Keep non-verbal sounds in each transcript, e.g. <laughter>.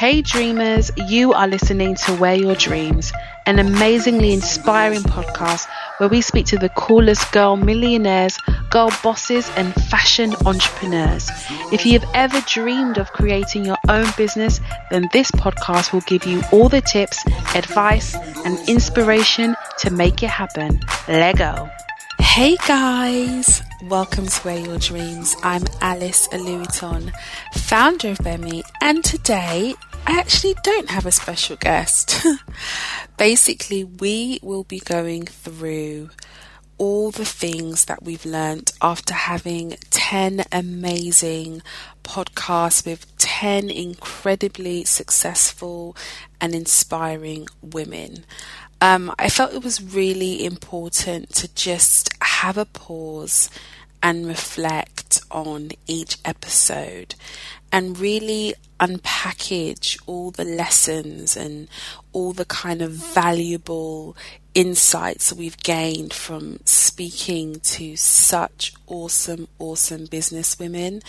Hey dreamers, you are listening to Wear Your Dreams, an amazingly inspiring podcast where we speak to the coolest girl millionaires, girl bosses, and fashion entrepreneurs. If you have ever dreamed of creating your own business, then this podcast will give you all the tips, advice, and inspiration to make it happen. Lego. Hey guys, welcome to Wear Your Dreams. I'm Alice Aluiton, founder of Bemi, and today I actually don't have a special guest. <laughs> Basically, we will be going through all the things that we've learned after having 10 amazing podcasts with 10 incredibly successful and inspiring women. Um, I felt it was really important to just have a pause and reflect on each episode and really unpackage all the lessons and all the kind of valuable insights we've gained from speaking to such awesome, awesome business women.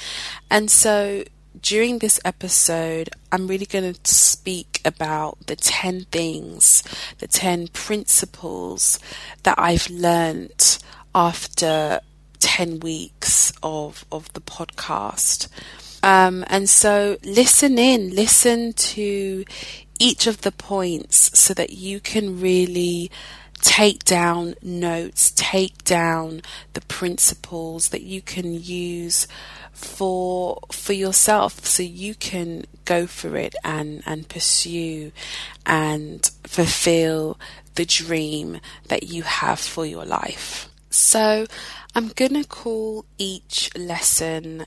And so during this episode, I'm really going to speak about the 10 things, the 10 principles that I've learned after 10 weeks of, of the podcast. Um, and so listen in, listen to each of the points so that you can really take down notes, take down the principles that you can use for for yourself so you can go for it and and pursue and fulfill the dream that you have for your life. So I'm going to call each lesson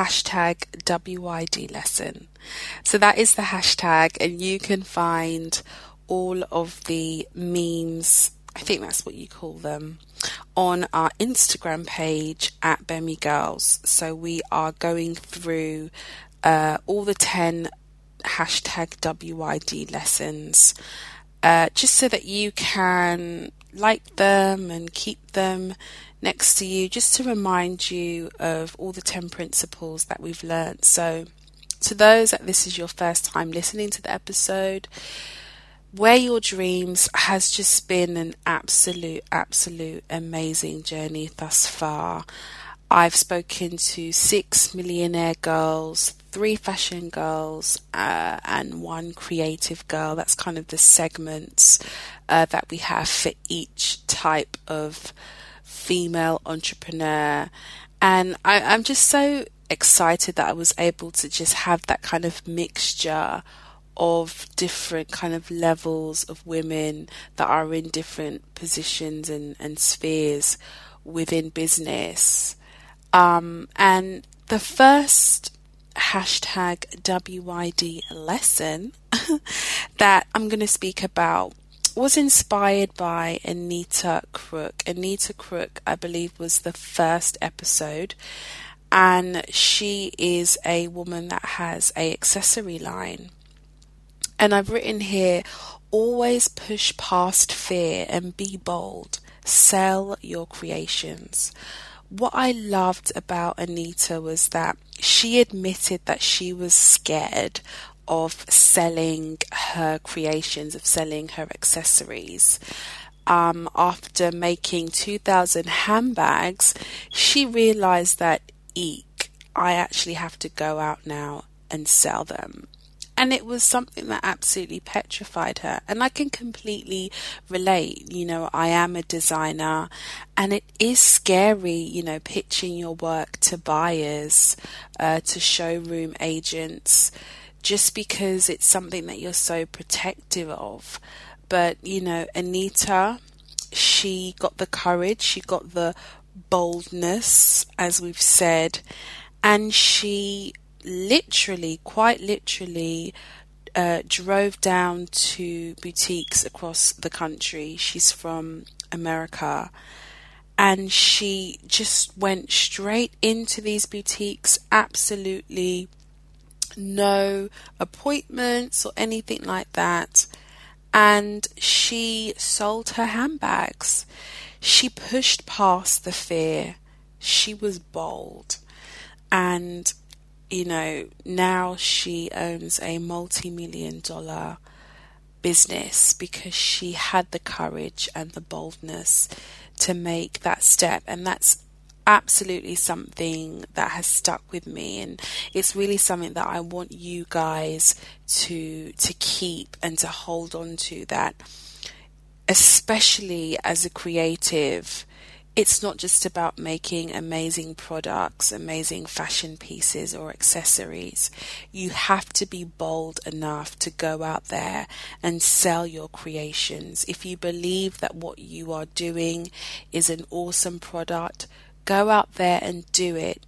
hashtag WYD lesson. So that is the hashtag, and you can find all of the memes, I think that's what you call them, on our Instagram page at Bemi Girls. So we are going through uh, all the 10 hashtag WYD lessons. Uh, just so that you can like them and keep them next to you just to remind you of all the 10 principles that we've learned. So, to those that this is your first time listening to the episode, Wear Your Dreams has just been an absolute, absolute amazing journey thus far. I've spoken to six millionaire girls, three fashion girls, uh, and one creative girl. That's kind of the segments uh, that we have for each type of female entrepreneur. And I, I'm just so excited that I was able to just have that kind of mixture of different kind of levels of women that are in different positions and, and spheres within business. Um, and the first hashtag WYD lesson <laughs> that I'm going to speak about was inspired by Anita Crook. Anita Crook, I believe, was the first episode, and she is a woman that has a accessory line. And I've written here, always push past fear and be bold. Sell your creations. What I loved about Anita was that she admitted that she was scared of selling her creations, of selling her accessories. Um, after making 2,000 handbags, she realized that, eek, I actually have to go out now and sell them. and it was something that absolutely petrified her. And I can completely relate. You know, I am a designer and it is scary, you know, pitching your work to buyers, uh, to showroom agents, just because it's something that you're so protective of. But, you know, Anita, she got the courage, she got the boldness, as we've said, and she literally, quite literally, uh, drove down to boutiques across the country. She's from America. And she just went straight into these boutiques, absolutely no appointments or anything like that. And she sold her handbags. She pushed past the fear. She was bold. And you know, now she owns a multi million dollar business because she had the courage and the boldness to make that step. And that's absolutely something that has stuck with me and it's really something that I want you guys to to keep and to hold on to that especially as a creative it's not just about making amazing products, amazing fashion pieces, or accessories. You have to be bold enough to go out there and sell your creations. If you believe that what you are doing is an awesome product, go out there and do it.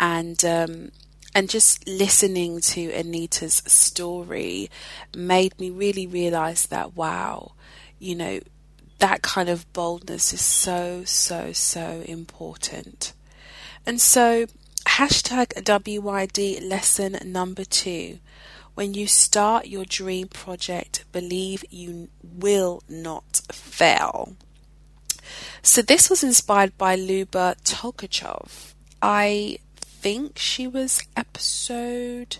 And, um, and just listening to Anita's story made me really realize that wow, you know, that kind of boldness is so, so, so important. And so, hashtag WYD lesson number two. When you start your dream project, believe you will not fail. So, this was inspired by Luba Tolkachev. I think she was episode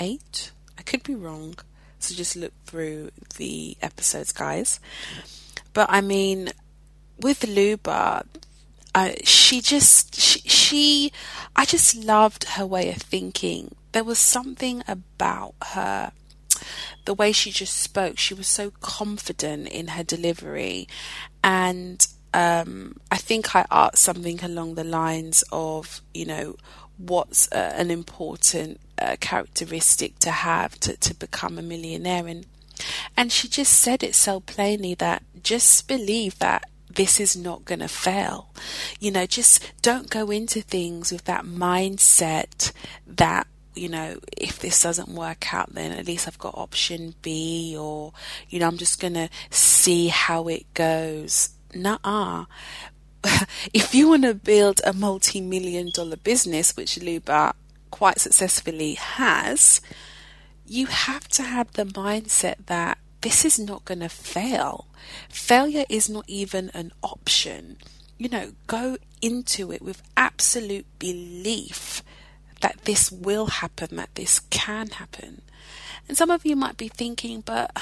eight. I could be wrong. So, just look through the episodes, guys. But I mean, with Luba, uh, she just she, she I just loved her way of thinking. There was something about her the way she just spoke. She was so confident in her delivery, and um, I think I asked something along the lines of, you know, what's an important uh, characteristic to have to, to become a millionaire, and and she just said it so plainly that just believe that this is not going to fail. You know, just don't go into things with that mindset that, you know, if this doesn't work out, then at least I've got option B or, you know, I'm just going to see how it goes. Nah. <laughs> if you want to build a multi million dollar business, which Luba quite successfully has, you have to have the mindset that this is not going to fail. Failure is not even an option. You know, go into it with absolute belief that this will happen, that this can happen. And some of you might be thinking, but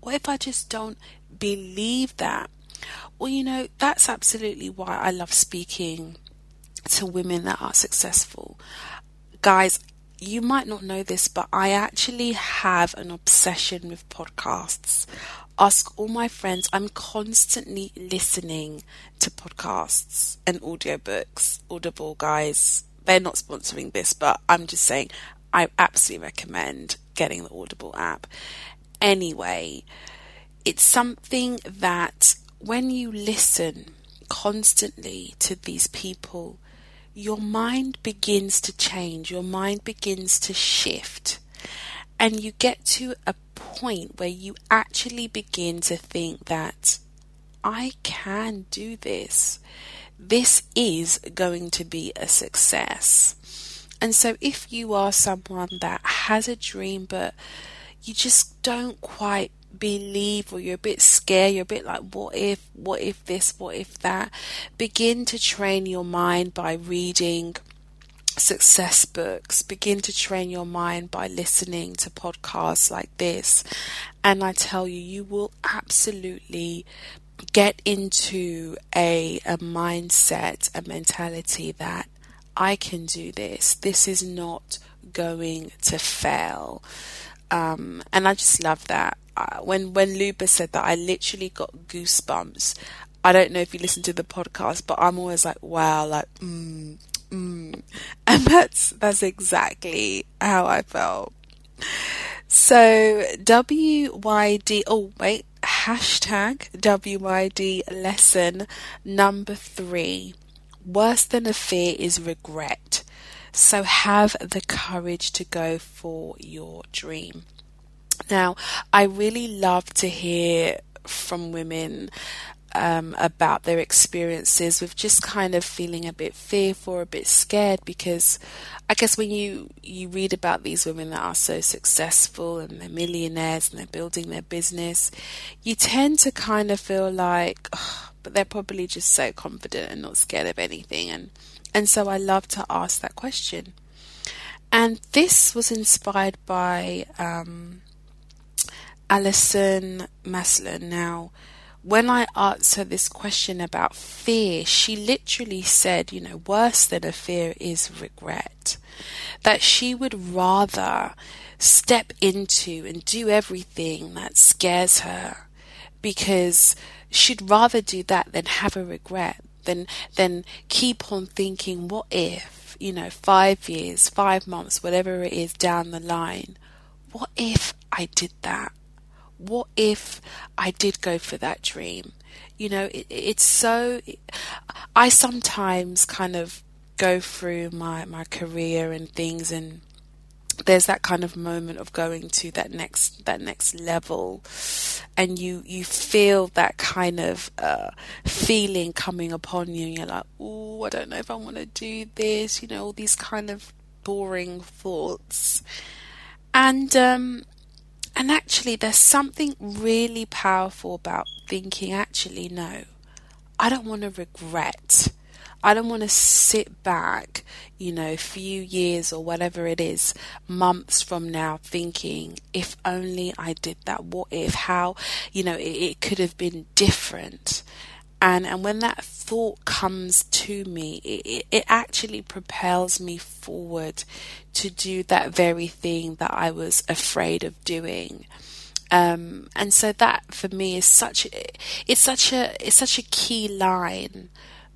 what if I just don't believe that? Well, you know, that's absolutely why I love speaking to women that are successful. Guys, you might not know this, but I actually have an obsession with podcasts. Ask all my friends, I'm constantly listening to podcasts and audiobooks. Audible, guys, they're not sponsoring this, but I'm just saying I absolutely recommend getting the Audible app. Anyway, it's something that when you listen constantly to these people, your mind begins to change, your mind begins to shift, and you get to a point where you actually begin to think that I can do this. This is going to be a success. And so, if you are someone that has a dream but you just don't quite believe or you're a bit scared, you're a bit like, what if, what if this, what if that, begin to train your mind by reading success books. Begin to train your mind by listening to podcasts like this. And I tell you, you will absolutely get into a, a mindset, a mentality that I can do this. This is not going to fail. Um, and I just love that. Uh, when when Luba said that, I literally got goosebumps. I don't know if you listen to the podcast, but I'm always like, wow, like, mm, mm. <laughs> and that's that's exactly how I felt. So WYD. Oh wait, hashtag WYD lesson number three. Worse than a fear is regret. So have the courage to go for your dream. Now, I really love to hear from women um, about their experiences with just kind of feeling a bit fearful, a bit scared, because I guess when you you read about these women that are so successful and they're millionaires and they're building their business, you tend to kind of feel like, oh, but they're probably just so confident and not scared of anything, and and so I love to ask that question. And this was inspired by um, Alison Maslin. Now, when I asked her this question about fear, she literally said, you know, worse than a fear is regret. That she would rather step into and do everything that scares her because she'd rather do that than have a regret, than, than keep on thinking, what if, you know, five years, five months, whatever it is down the line, what if I did that? what if I did go for that dream? You know, it, it's so. I sometimes kind of go through my, my career and things and there's that kind of moment of going to that next that next level and you you feel that kind of uh, feeling coming upon you and you're like oh I don't know if I want to do this you know all these kind of boring thoughts and um, and actually, there's something really powerful about thinking, actually, no, I don't want to regret. I don't want to sit back, you know, a few years or whatever it is, months from now, thinking, if only I did that, what if, how, you know, it, it could have been different and and when that thought comes to me it, it actually propels me forward to do that very thing that I was afraid of doing. Um, and so that for me is such it's such a it's such a key line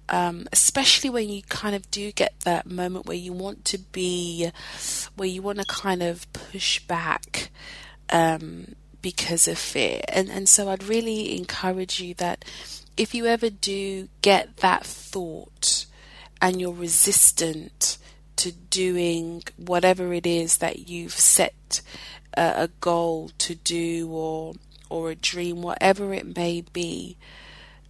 um, especially when you kind of do get that moment where you want to be where you want to kind of push back um, because of fear. And and so I'd really encourage you that if you ever do get that thought and you're resistant to doing whatever it is that you've set a, goal to do or or a dream, whatever it may be,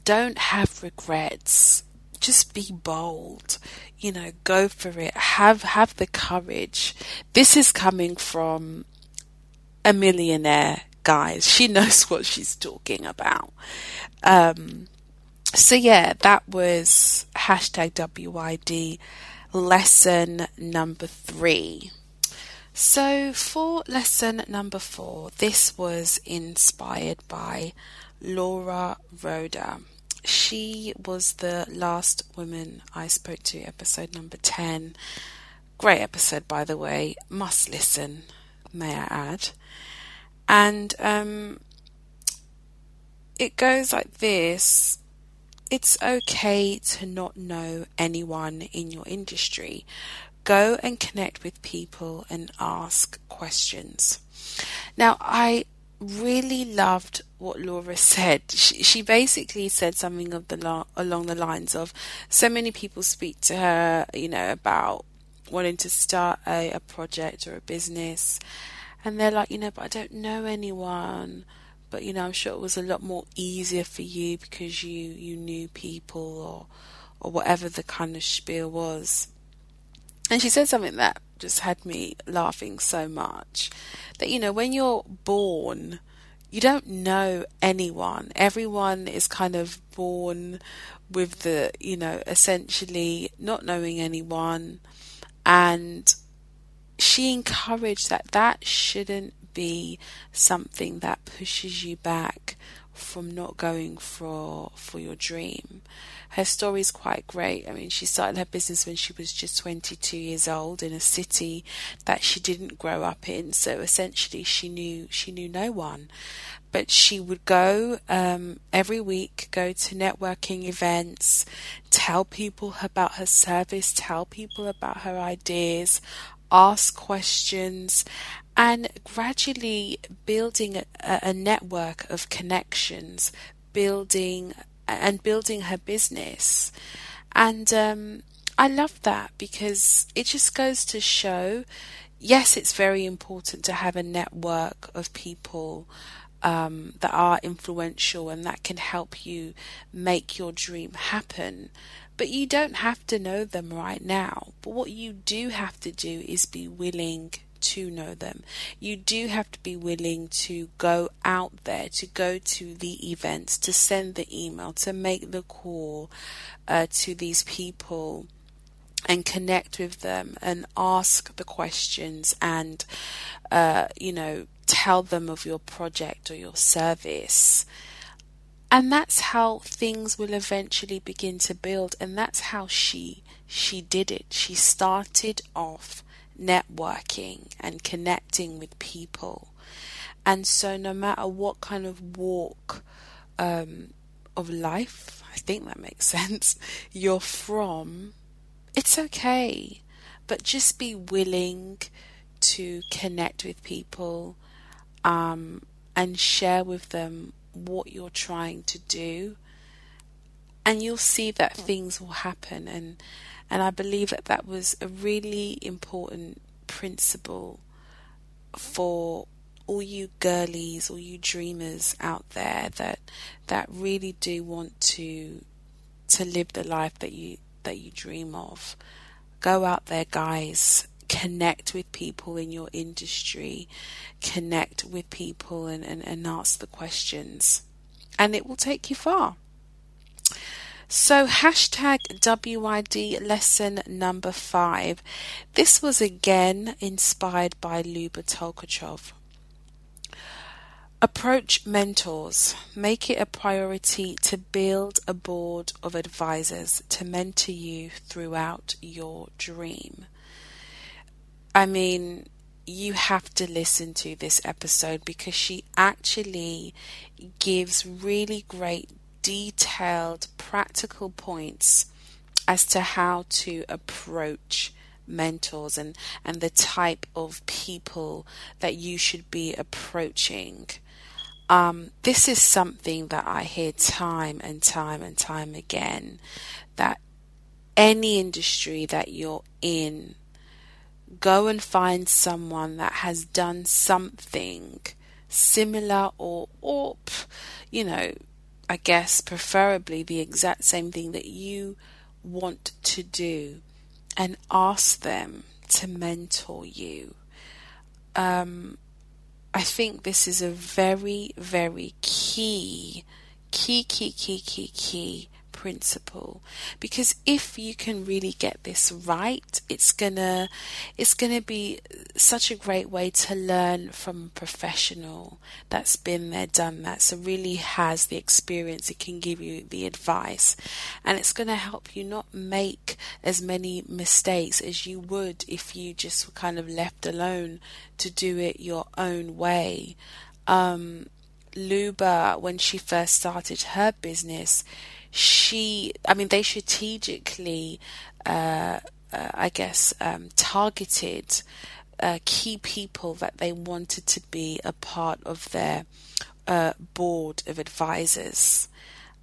don't have regrets. Just be bold. You know, go for it. Have have the courage. This is coming from a millionaire, guys. She knows what she's talking about. Um, so yeah, that was hashtag WYD lesson number three. So for lesson number four, this was inspired by Laura Roda. She was the last woman I spoke to, episode number 10. Great episode, by the way. Must listen, may I add. And um, it goes like this it's okay to not know anyone in your industry. Go and connect with people and ask questions. Now, I really loved what Laura <laughs> said. She, she basically said something of the lo- along the lines of so many people speak to her, you know, about wanting to start a, a project or a business, and they're like, you know, but I don't know anyone but you know I'm sure it was a lot more easier for you because you you knew people or or whatever the kind of spiel was. And she said something that just had me laughing so much that you know when you're born you don't know anyone. Everyone is kind of born with the, you know, essentially not knowing anyone. And she encouraged that that shouldn't be something that pushes you back from not going for for your dream. Her story is quite great. I mean, she started her business when she was just 22 years old in a city that she didn't grow up in. So essentially, she knew she knew no one, but she would go um, every week, go to networking events, tell people about her service, tell people about her ideas, ask questions, and gradually building a, a network of connections, building and building her business. And um, I love that because it just goes to show yes, it's very important to have a network of people um, that are influential and that can help you make your dream happen. But you don't have to know them right now. But what you do have to do is be willing to know them. You do have to be willing to go out there, to go to the events, to send the email, to make the call uh, to these people and connect with them and ask the questions and, uh, you know, tell them of your project or your service. And that's how things will eventually begin to build. And that's how she she did it. She started off networking and connecting with people. And so, no matter what kind of walk um, of life, I think that makes <laughs> sense, you're from, it's okay. But just be willing to connect with people um, and share with them what you're trying to do. And you'll see that things will happen. And and I believe that that was a really important principle for all you girlies, all you dreamers out there that that really do want to to live the life that you that you dream of. Go out there, guys. Connect with people in your industry. Connect with people and, and, and ask the questions. And it will take you far. So, hashtag WYD lesson number five. This was again inspired by Luba Tolkachov. Approach mentors. Make it a priority to build a board of advisors to mentor you throughout your dream. I mean, you have to listen to this episode because she actually gives really great detailed, practical points as to how to approach mentors and, and the type of people that you should be approaching. Um, this is something that I hear time and time and time again that any industry that you're in, go and find someone that has done something similar or, or you know, I guess, preferably the exact same thing that you want to do and ask them to mentor you. Um, I think this is a very, very key, key, key, key, key, key principle. Because if you can really get this right it's gonna it's gonna be such a great way to learn from a professional that's been there done that. So really has the experience it can give you the advice. And it's gonna help you not make as many mistakes as you would if you just were kind of left alone to do it your own way. Um, Luba, when she first started her business, she, I mean, they strategically, uh, uh, I guess, um, targeted uh, key people that they wanted to be a part of their uh, board of advisors.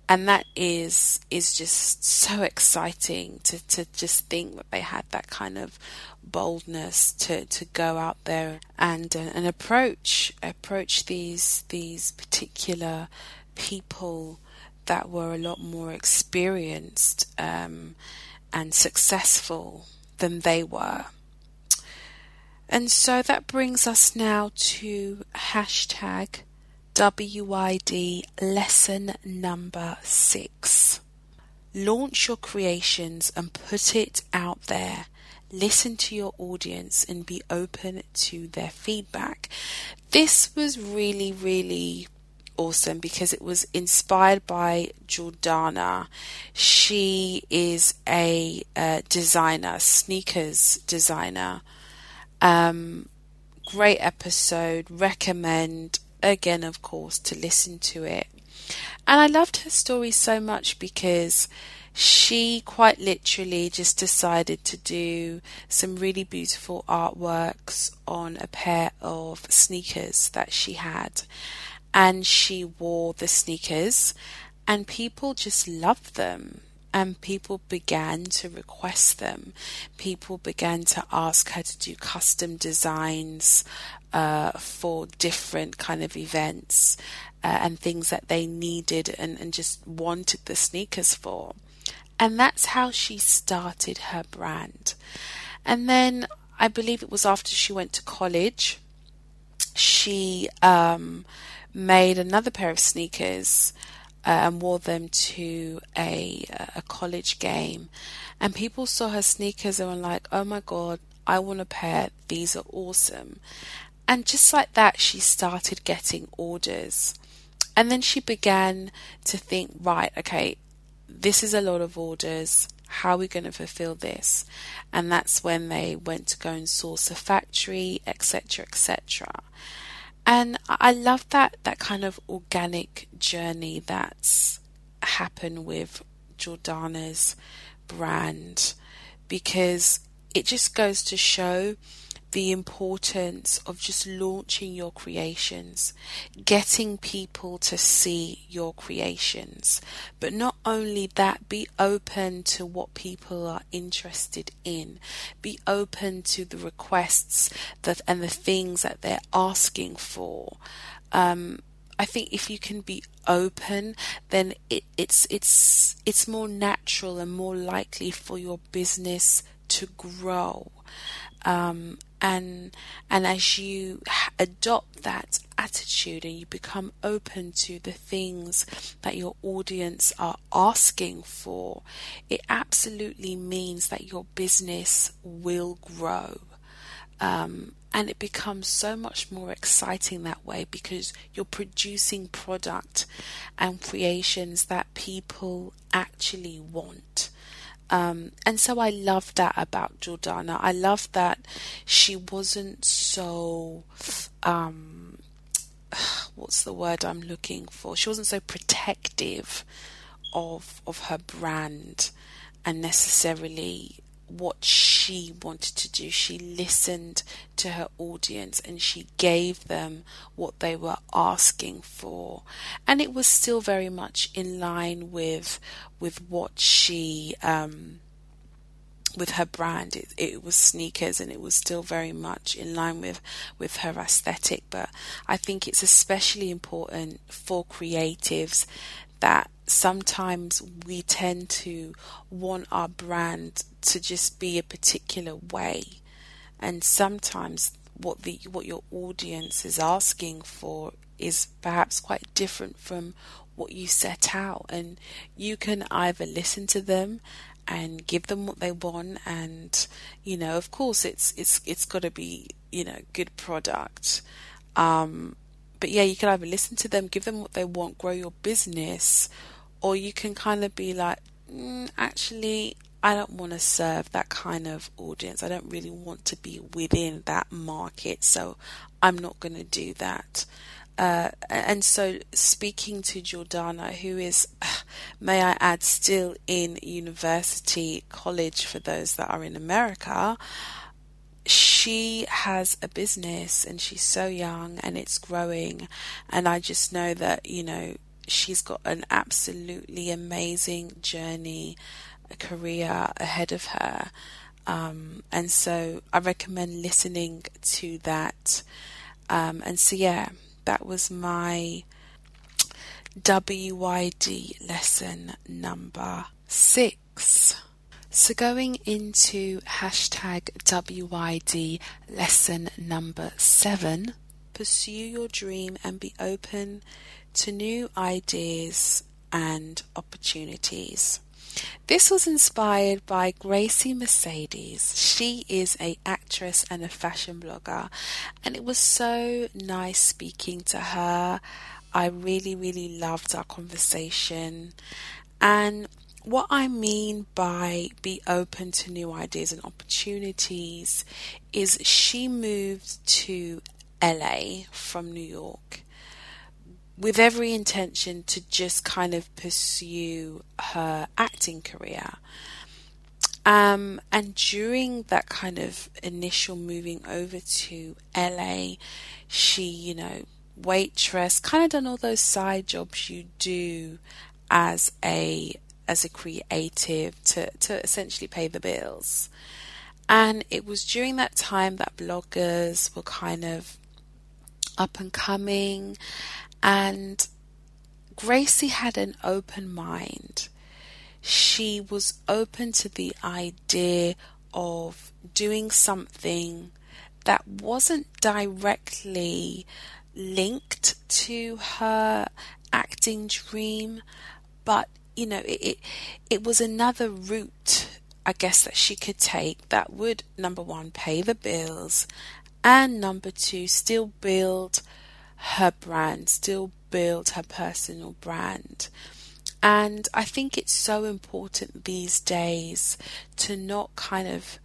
And that is is just so exciting to, to just think that they had that kind of boldness to, to go out there and uh, and approach approach these these particular people that were a lot more experienced um, and successful than they were. And so that brings us now to hashtag WYD lesson number six. Launch your creations and put it out there. Listen to your audience and be open to their feedback. This was really, really awesome because it was inspired by Jordana. She is a designer, sneakers designer. Um, great episode. Recommend again, of course, to listen to it. And I loved her story so much because she quite literally just decided to do some really beautiful artworks on a pair of sneakers that she had. And she wore the sneakers, and people just loved them. And people began to request them. People began to ask her to do custom designs uh, for different kind of events uh, and things that they needed and, and just wanted the sneakers for. And that's how she started her brand. And then I believe it was after she went to college, she um, made another pair of sneakers uh, and wore them to a, a college game. And people saw her sneakers and were like, oh my God, I want a pair. These are awesome. And just like that, she started getting orders. And then she began to think, right, okay, this is a lot of orders. How are we going to fulfill this? And that's when they went to go and source a factory, etc., etc. And I love that that kind of organic journey that's happened with Jordana's brand because it just goes to show the importance of just launching your creations, getting people to see your creations. But not only that, be open to what people are interested in. Be open to the requests that and the things that they're asking for. Um, I think if you can be open, then it, it's it's it's more natural and more likely for your business to grow. Um, and and as you adopt that attitude and you become open to the things that your audience are asking for it absolutely means that your business will grow. Um, and it becomes so much more exciting that way because you're producing product and creations that people actually want um, and so I love that about Jordana. I love that she wasn't so, um, <sighs> what's the word I'm looking for? She wasn't so protective of of her brand and necessarily what she wanted to do. She listened to her audience and she gave them what they were asking for. And it was still very much in line with with what she um, with her brand it, it was sneakers and it was still very much in line with with her aesthetic but i think it's especially important for creatives that sometimes we tend to want our brand to just be a particular way. And sometimes what the what your audience is asking for is perhaps quite different from what you set out. And you can either listen to them and give them what they want and you know of course it's it's it's got to be you know good product. Um but yeah, you can either listen to them, give them what they want, grow your business, or you can kind of be like, mm, actually, I don't want to serve that kind of audience. I don't really want to be within that market, so I'm not going to do that. Uh, and so, speaking to Jordana, who is, <sighs> may I add, still in university college for those that are in America, she has a business and she's so young and it's growing. And I just know that, you know, she's got an absolutely amazing journey, career ahead of her. Um, and so I recommend listening to that. Um, and so, yeah, that was my WYD lesson number six. So, going into hashtag WYD lesson number seven, pursue your dream and be open to new ideas and opportunities. This was inspired by Gracie Mercedes. She is a actress and a fashion blogger, and it was so nice speaking to her I really, really loved our conversation. And what I mean by be open to new ideas and opportunities is she moved to LA from New York with every intention to just kind of pursue her acting career. Um, and during that kind of initial moving over to LA, she, you know, waitress, kind of done all those side jobs you do as a as a creative to, to essentially pay the bills. And it was during that time that bloggers were kind of up and coming and Gracie had an open mind. She was open to the idea of doing something that wasn't directly linked to her acting dream, but you know, it, it, it was another route, I guess, that she could take that would number one pay the bills, and number two still build her brand, still build her personal brand. And I think it's so important these days to not kind of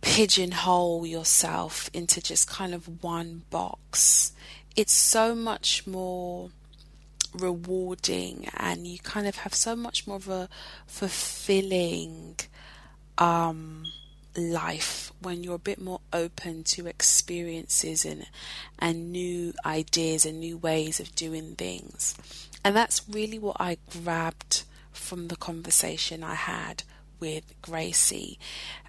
pigeonhole yourself into just kind of one box. It's so much more rewarding and you kind of have so much more of a fulfilling um, life when you're a bit more open to experiences and and new ideas and new ways of doing things. And that's really what I grabbed from the conversation I had with Gracie.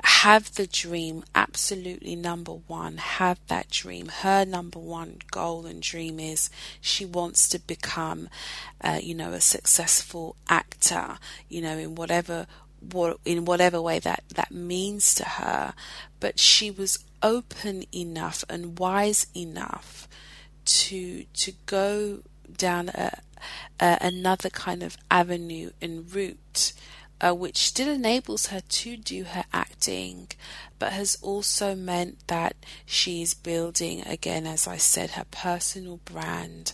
Have the dream, absolutely number one. Have that dream. Her number one goal and dream is she wants to become, uh, you know, a successful actor, you know, in whatever in whatever way that that means to her, but she was open enough and wise enough to to go down a, a, another kind of avenue and route uh, which still enables her to do her acting, but has also meant that she's building, again, as I said, her personal brand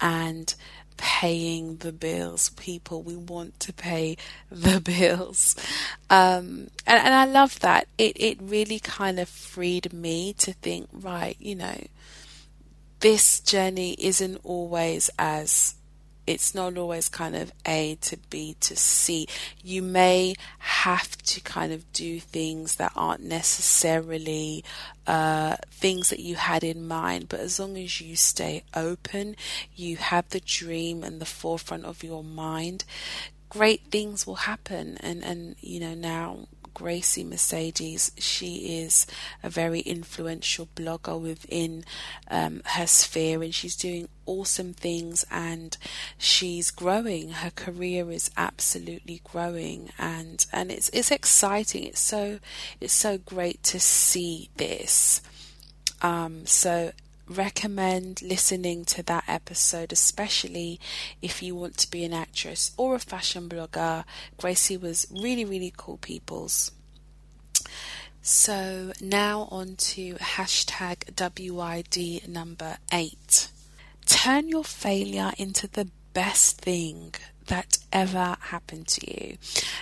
and paying the bills. People, we want to pay the <laughs> bills. Um, and, and I love that. It, it really kind of freed me to think, right, you know, this journey isn't always as it's not always kind of A to B to C. You may have to kind of do things that aren't necessarily uh, things that you had in mind, but as long as you stay open, you have the dream in the forefront of your mind, great things will happen. And, and you know, now Gracie Mercedes. She is a very influential blogger within um, her sphere and she's doing awesome things and she's growing. Her career is absolutely growing and, and it's it's exciting. It's so it's so great to see this. Um, so recommend listening to that episode, especially if you want to be an actress or a fashion blogger. Gracie was really, really cool peoples. So now on to hashtag WYD number eight. Turn your failure into the best thing that ever happened to you.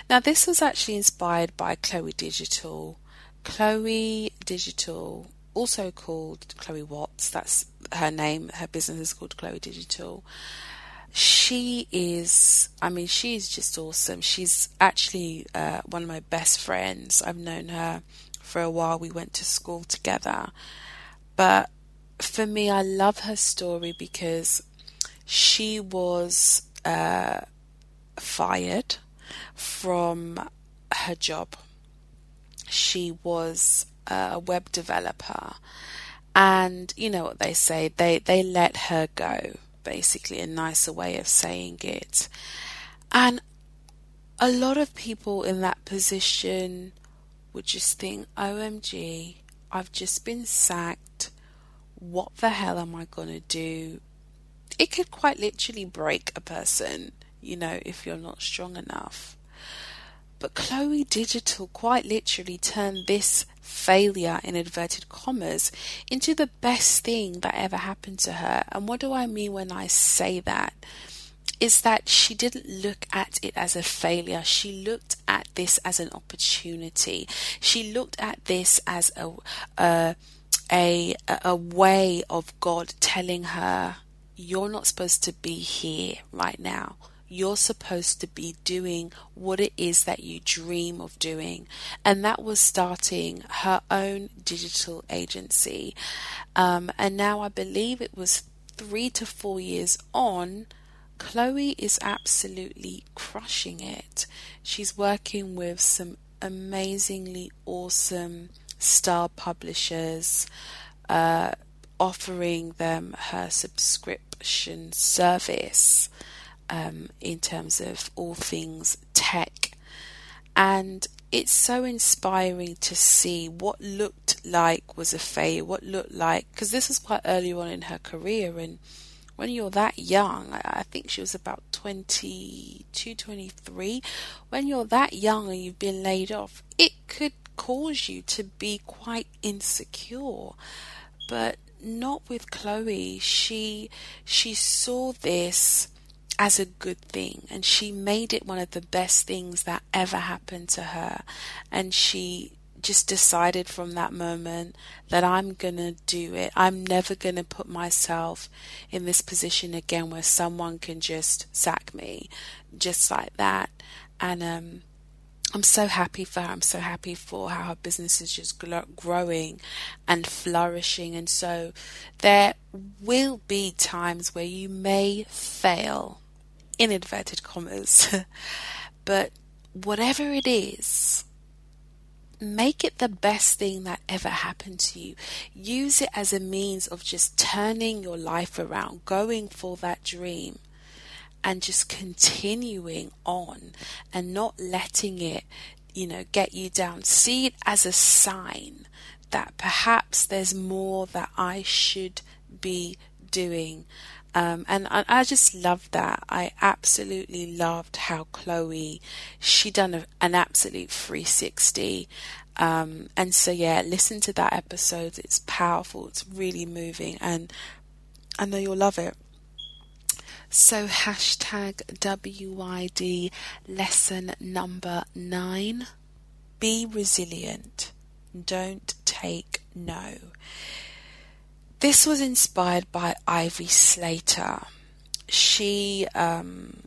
Now, this was actually inspired by Chloe Digital. Chloe Digital also called Chloe Watts. That's her name. Her business is called Chloe Digital. She is, I mean, she is just awesome. She's actually uh, one of my best friends. I've known her for a while. We went to school together. But for me, I love her story because she was uh, fired from her job. She was a web developer, and you know what they say they they let her go. Basically, a nicer way of saying it, and a lot of people in that position would just think, "OMG, I've just been sacked. What the hell am I gonna do?" It could quite literally break a person, you know, if you're not strong enough. But Chloe Digital quite literally turned this failure in inverted commas into the best thing that ever happened to her. And what do I mean when I say that? Is that she didn't look at it as a failure. She looked at this as an opportunity. She looked at this as a, a, a, a way of God telling her, you're not supposed to be here right now you're supposed to be doing what it is that you dream of doing. And that was starting her own digital agency. Um, and now I believe it was three to four years on. Chloe is absolutely crushing it. She's working with some amazingly awesome star publishers, uh, offering them her subscription service um, in terms of all things tech. And it's so inspiring to see what looked like was a failure, what looked like, because this was quite early on in her career. And when you're that young, I think she was about 22, 23, when you're that young and you've been laid off, it could cause you to be quite insecure. But not with Chloe. She she saw this as a good thing and she made it one of the best things that ever happened to her and she just decided from that moment that I'm going to do it. I'm never going to put myself in this position again where someone can just sack me just like that. And um, I'm so happy for her. I'm so happy for how her business is just growing and flourishing. And so there will be times where you may fail in inverted commas. <laughs> but whatever it is, make it the best thing that ever happened to you. Use it as a means of just turning your life around, going for that dream, and just continuing on and not letting it, you know, get you down. See it as a sign that perhaps there's more that I should be doing um, and I, I, just loved that. I absolutely loved how Chloe, she done a, an absolute 360. Um, and so yeah, listen to that episode. It's powerful. It's really moving, and I know you'll love it. So hashtag WYD lesson number nine: Be resilient. Don't take no. This was inspired by Ivy Slater. She um,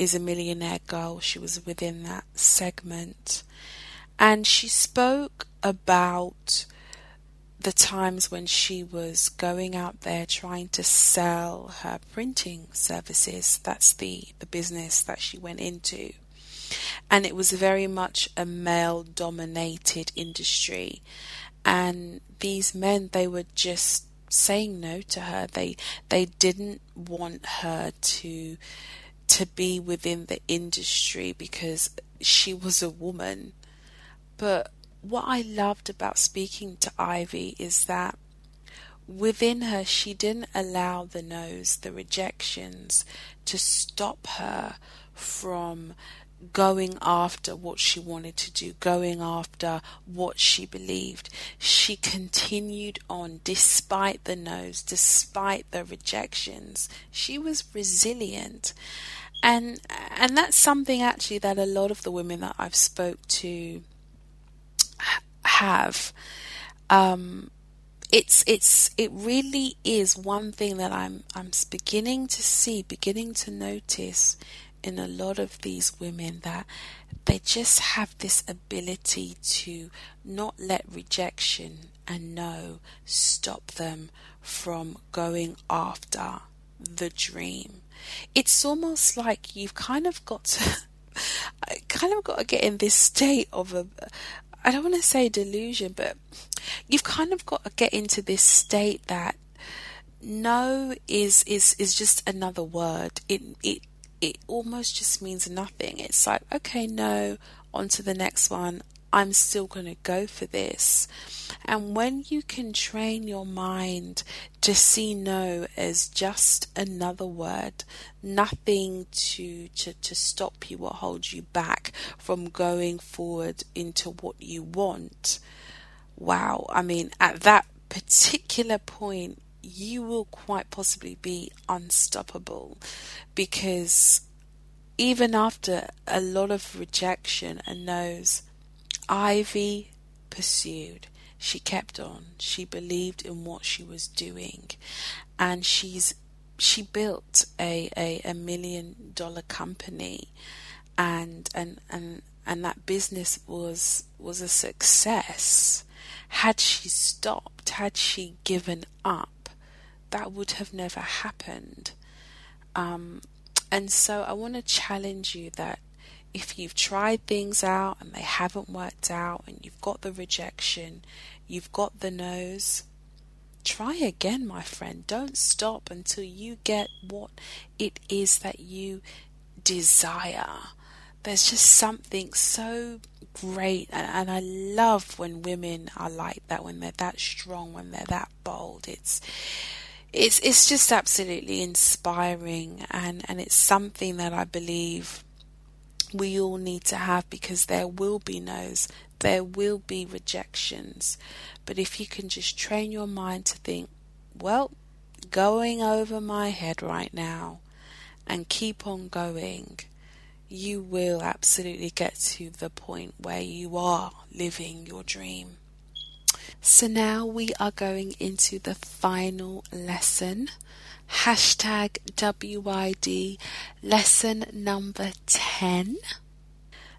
is a millionaire girl. She was within that segment. And she spoke about the times when she was going out there trying to sell her printing services. That's the, the business that she went into. And it was very much a male dominated industry. And these men, they were just saying no to her. They they didn't want her to to be within the industry because she was a woman. But what I loved about speaking to Ivy is that within her she didn't allow the no's, the rejections to stop her from going after what she wanted to do, going after what she believed. She continued on despite the no's, despite the rejections. She was resilient. And and that's something actually that a lot of the women that I've spoke to have um, it's it's it really is one thing that I'm I'm beginning to see, beginning to notice in a lot of these women that they just have this ability to not let rejection and no stop them from going after the dream. It's almost like you've kind of got to <laughs> kind of got to get in this state of a I don't want to say delusion, but you've kind of got to get into this state that no is is is just another word. It it it almost just means nothing. It's like, okay, no, on to the next one. I'm still going to go for this. And when you can train your mind to see no as just another word, nothing to, to, to stop you or hold you back from going forward into what you want, wow, I mean, at that particular point, you will quite possibly be unstoppable because even after a lot of rejection and no's, Ivy pursued. She kept on. She believed in what she was doing, and she's she built a, a, a million dollar company, and and and and that business was was a success. Had she stopped, had she given up, that would have never happened. Um, and so I want to challenge you that if you've tried things out and they haven't worked out and you've got the rejection, you've got the no's, try again, my friend. Don't stop until you get what it is that you desire. There's just something so great, and, and I love when women are like that, when they're that strong, when they're that bold. It's it's it's just absolutely inspiring and and it's something that I believe we all need to have because there will be no's there will be rejections. But if you can just train your mind to think well going over my head right now and keep on going you will absolutely get to the point where you are living your dream so now we are going into the final lesson. Hashtag WYD lesson number 10.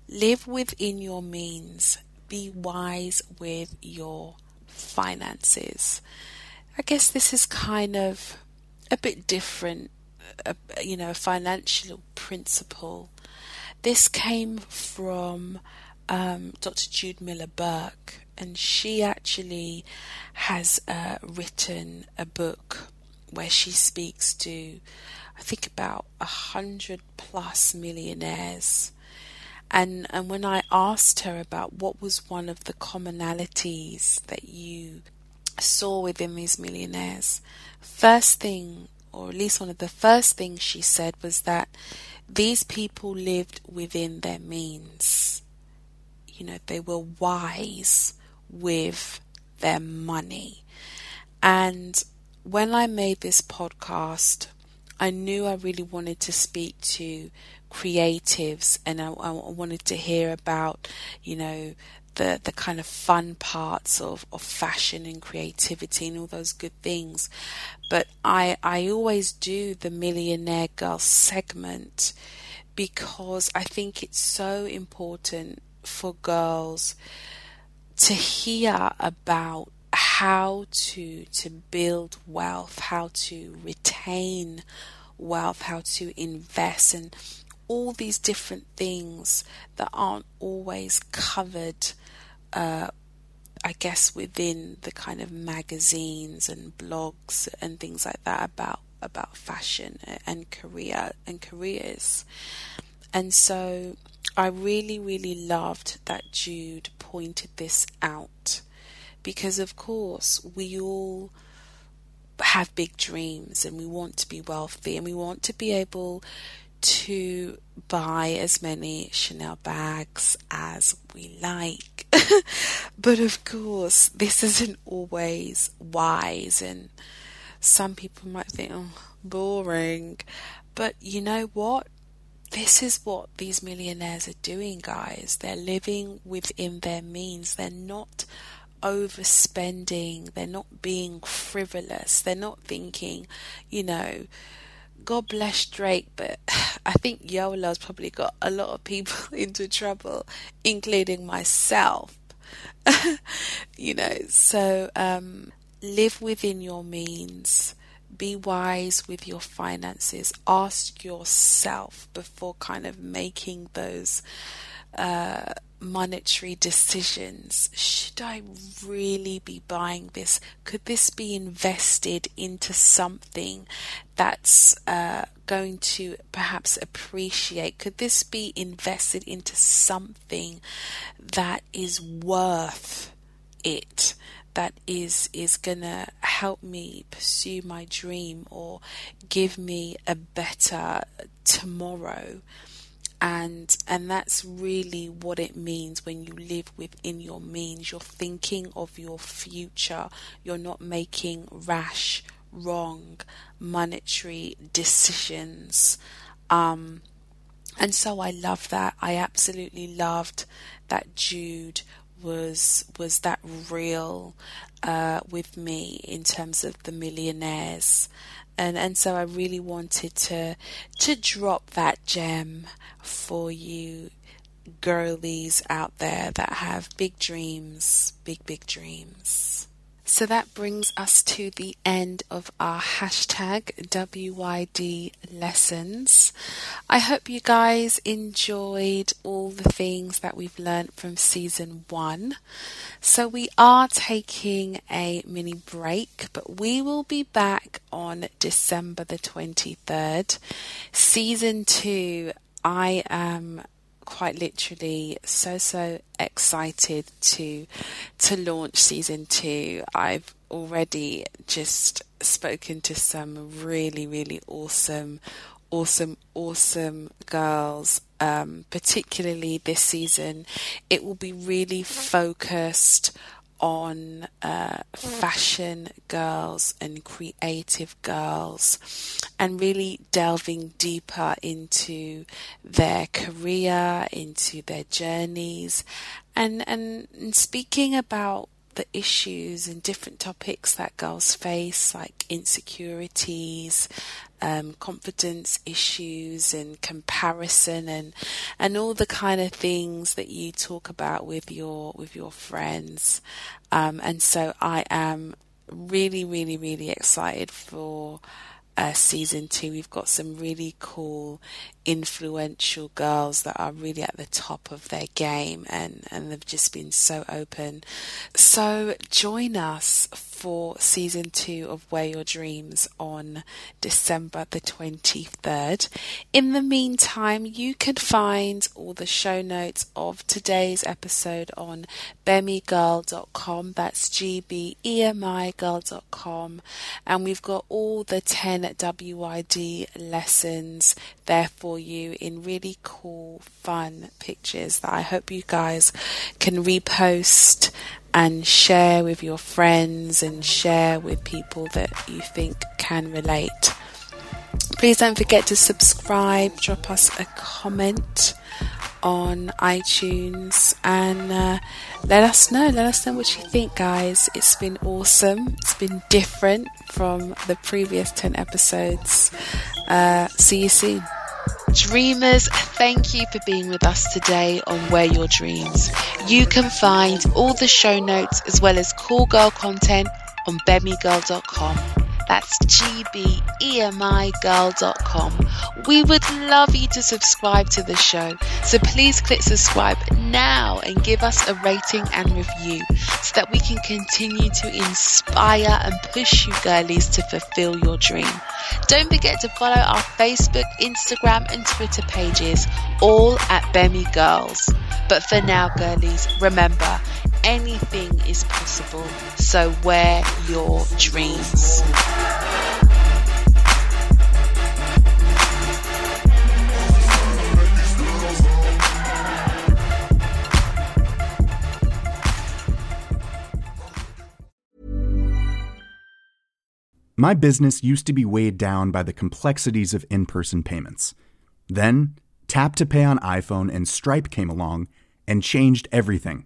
Live within your means. Be wise with your finances. I guess this is kind of a bit different, a, you know, a financial principle. This came from um, Dr. Jude Miller Burke, and she actually has uh, written a book where she speaks to, I think, about a hundred plus millionaires. And and when I asked her about what was one of the commonalities that you saw within these millionaires, first thing, or at least one of the first things she said was that these people lived within their means. You know, they were wise with their money. And when I made this podcast, I knew I really wanted to speak to creatives and I, I, wanted to hear about, you know, the, the kind of fun parts of, of fashion and creativity and all those good things. But I, I always do the Millionaire Girl segment because I think it's so important for girls to hear about how to to build wealth, how to retain wealth, how to invest and all these different things that aren't always covered uh, I guess within the kind of magazines and blogs and things like that about about fashion and career and careers. And so I really, really loved that Jude pointed this out because, of course, we all have big dreams and we want to be wealthy and we want to be able to buy as many Chanel bags as we like. <laughs> but of course, this isn't always wise, and some people might think, oh, boring. But you know what? This is what these millionaires are doing, guys. They're living within their means. They're not overspending. They're not being frivolous. They're not thinking, you know, God bless Drake, but <sighs> I think YOLO's probably got a lot of people <laughs> into trouble, including myself. <laughs> you know, so um, live within your means be wise with your finances. Ask yourself before kind of making those uh, monetary decisions. Should I really be buying this? Could this be invested into something that's uh, going to perhaps appreciate? Could this be invested into something that is worth it? That is is gonna help me pursue my dream or give me a better tomorrow. And and that's really what it means when you live within your means. You're thinking of your future. You're not making rash wrong monetary decisions. Um and so I love that. I absolutely loved that Jude was was that real uh, with me in terms of the millionaires and and so I really wanted to to drop that gem for you girlies out there that have big dreams, big big dreams. So that brings us to the end of our hashtag WYD lessons. I hope you guys enjoyed all the things that we've learned from season one. So we are taking a mini break, but we will be back on December the 23rd. Season two, I am quite literally so so excited to to launch season 2. I've already just spoken to some really really awesome awesome awesome girls um, particularly this season it will be really focused on uh, fashion girls and creative girls and really delving deeper into their career, into their journeys, and, and, and speaking about the issues and different topics that girls face, like insecurities, um, confidence issues, and comparison, and and all the kind of things that you talk about with your with your friends. Um, and so I am really, really, really excited for uh, season two. We've got some really cool, influential girls that are really at the top of their game and, and they've just been so open. So join us for season two of Wear Your Dreams on December the 23rd. In the meantime, you can find all the show notes of today's episode on gbemigirl.com. That's G B E M I girl.com. And we've got all the 10 WYD lessons there for you in really cool, fun pictures that I hope you guys can repost and share with your friends and share with people that you think can relate. Please don't forget to subscribe, drop us a comment on iTunes, and uh, let us know. Let us know what you think, guys. It's been awesome. It's been different from the previous 10 episodes. Uh, see you soon. Dreamers, thank you for being with us today on Wear Your Dreams. You can find all the show notes as well as cool girl content on gbemigirl.com. That's gbemigirl.com. We would love you to subscribe to the show, so please click subscribe now and give us a rating and review so that we can continue to inspire and push you girlies to fulfill your dream. Don't forget to follow our Facebook, Instagram, and Twitter pages, all at Gbemi Girls. But for now, girlies, remember anything is possible, so wear your dreams. My business used to be weighed down by the complexities of in person payments. Then, Tap to Pay on iPhone and Stripe came along and changed everything.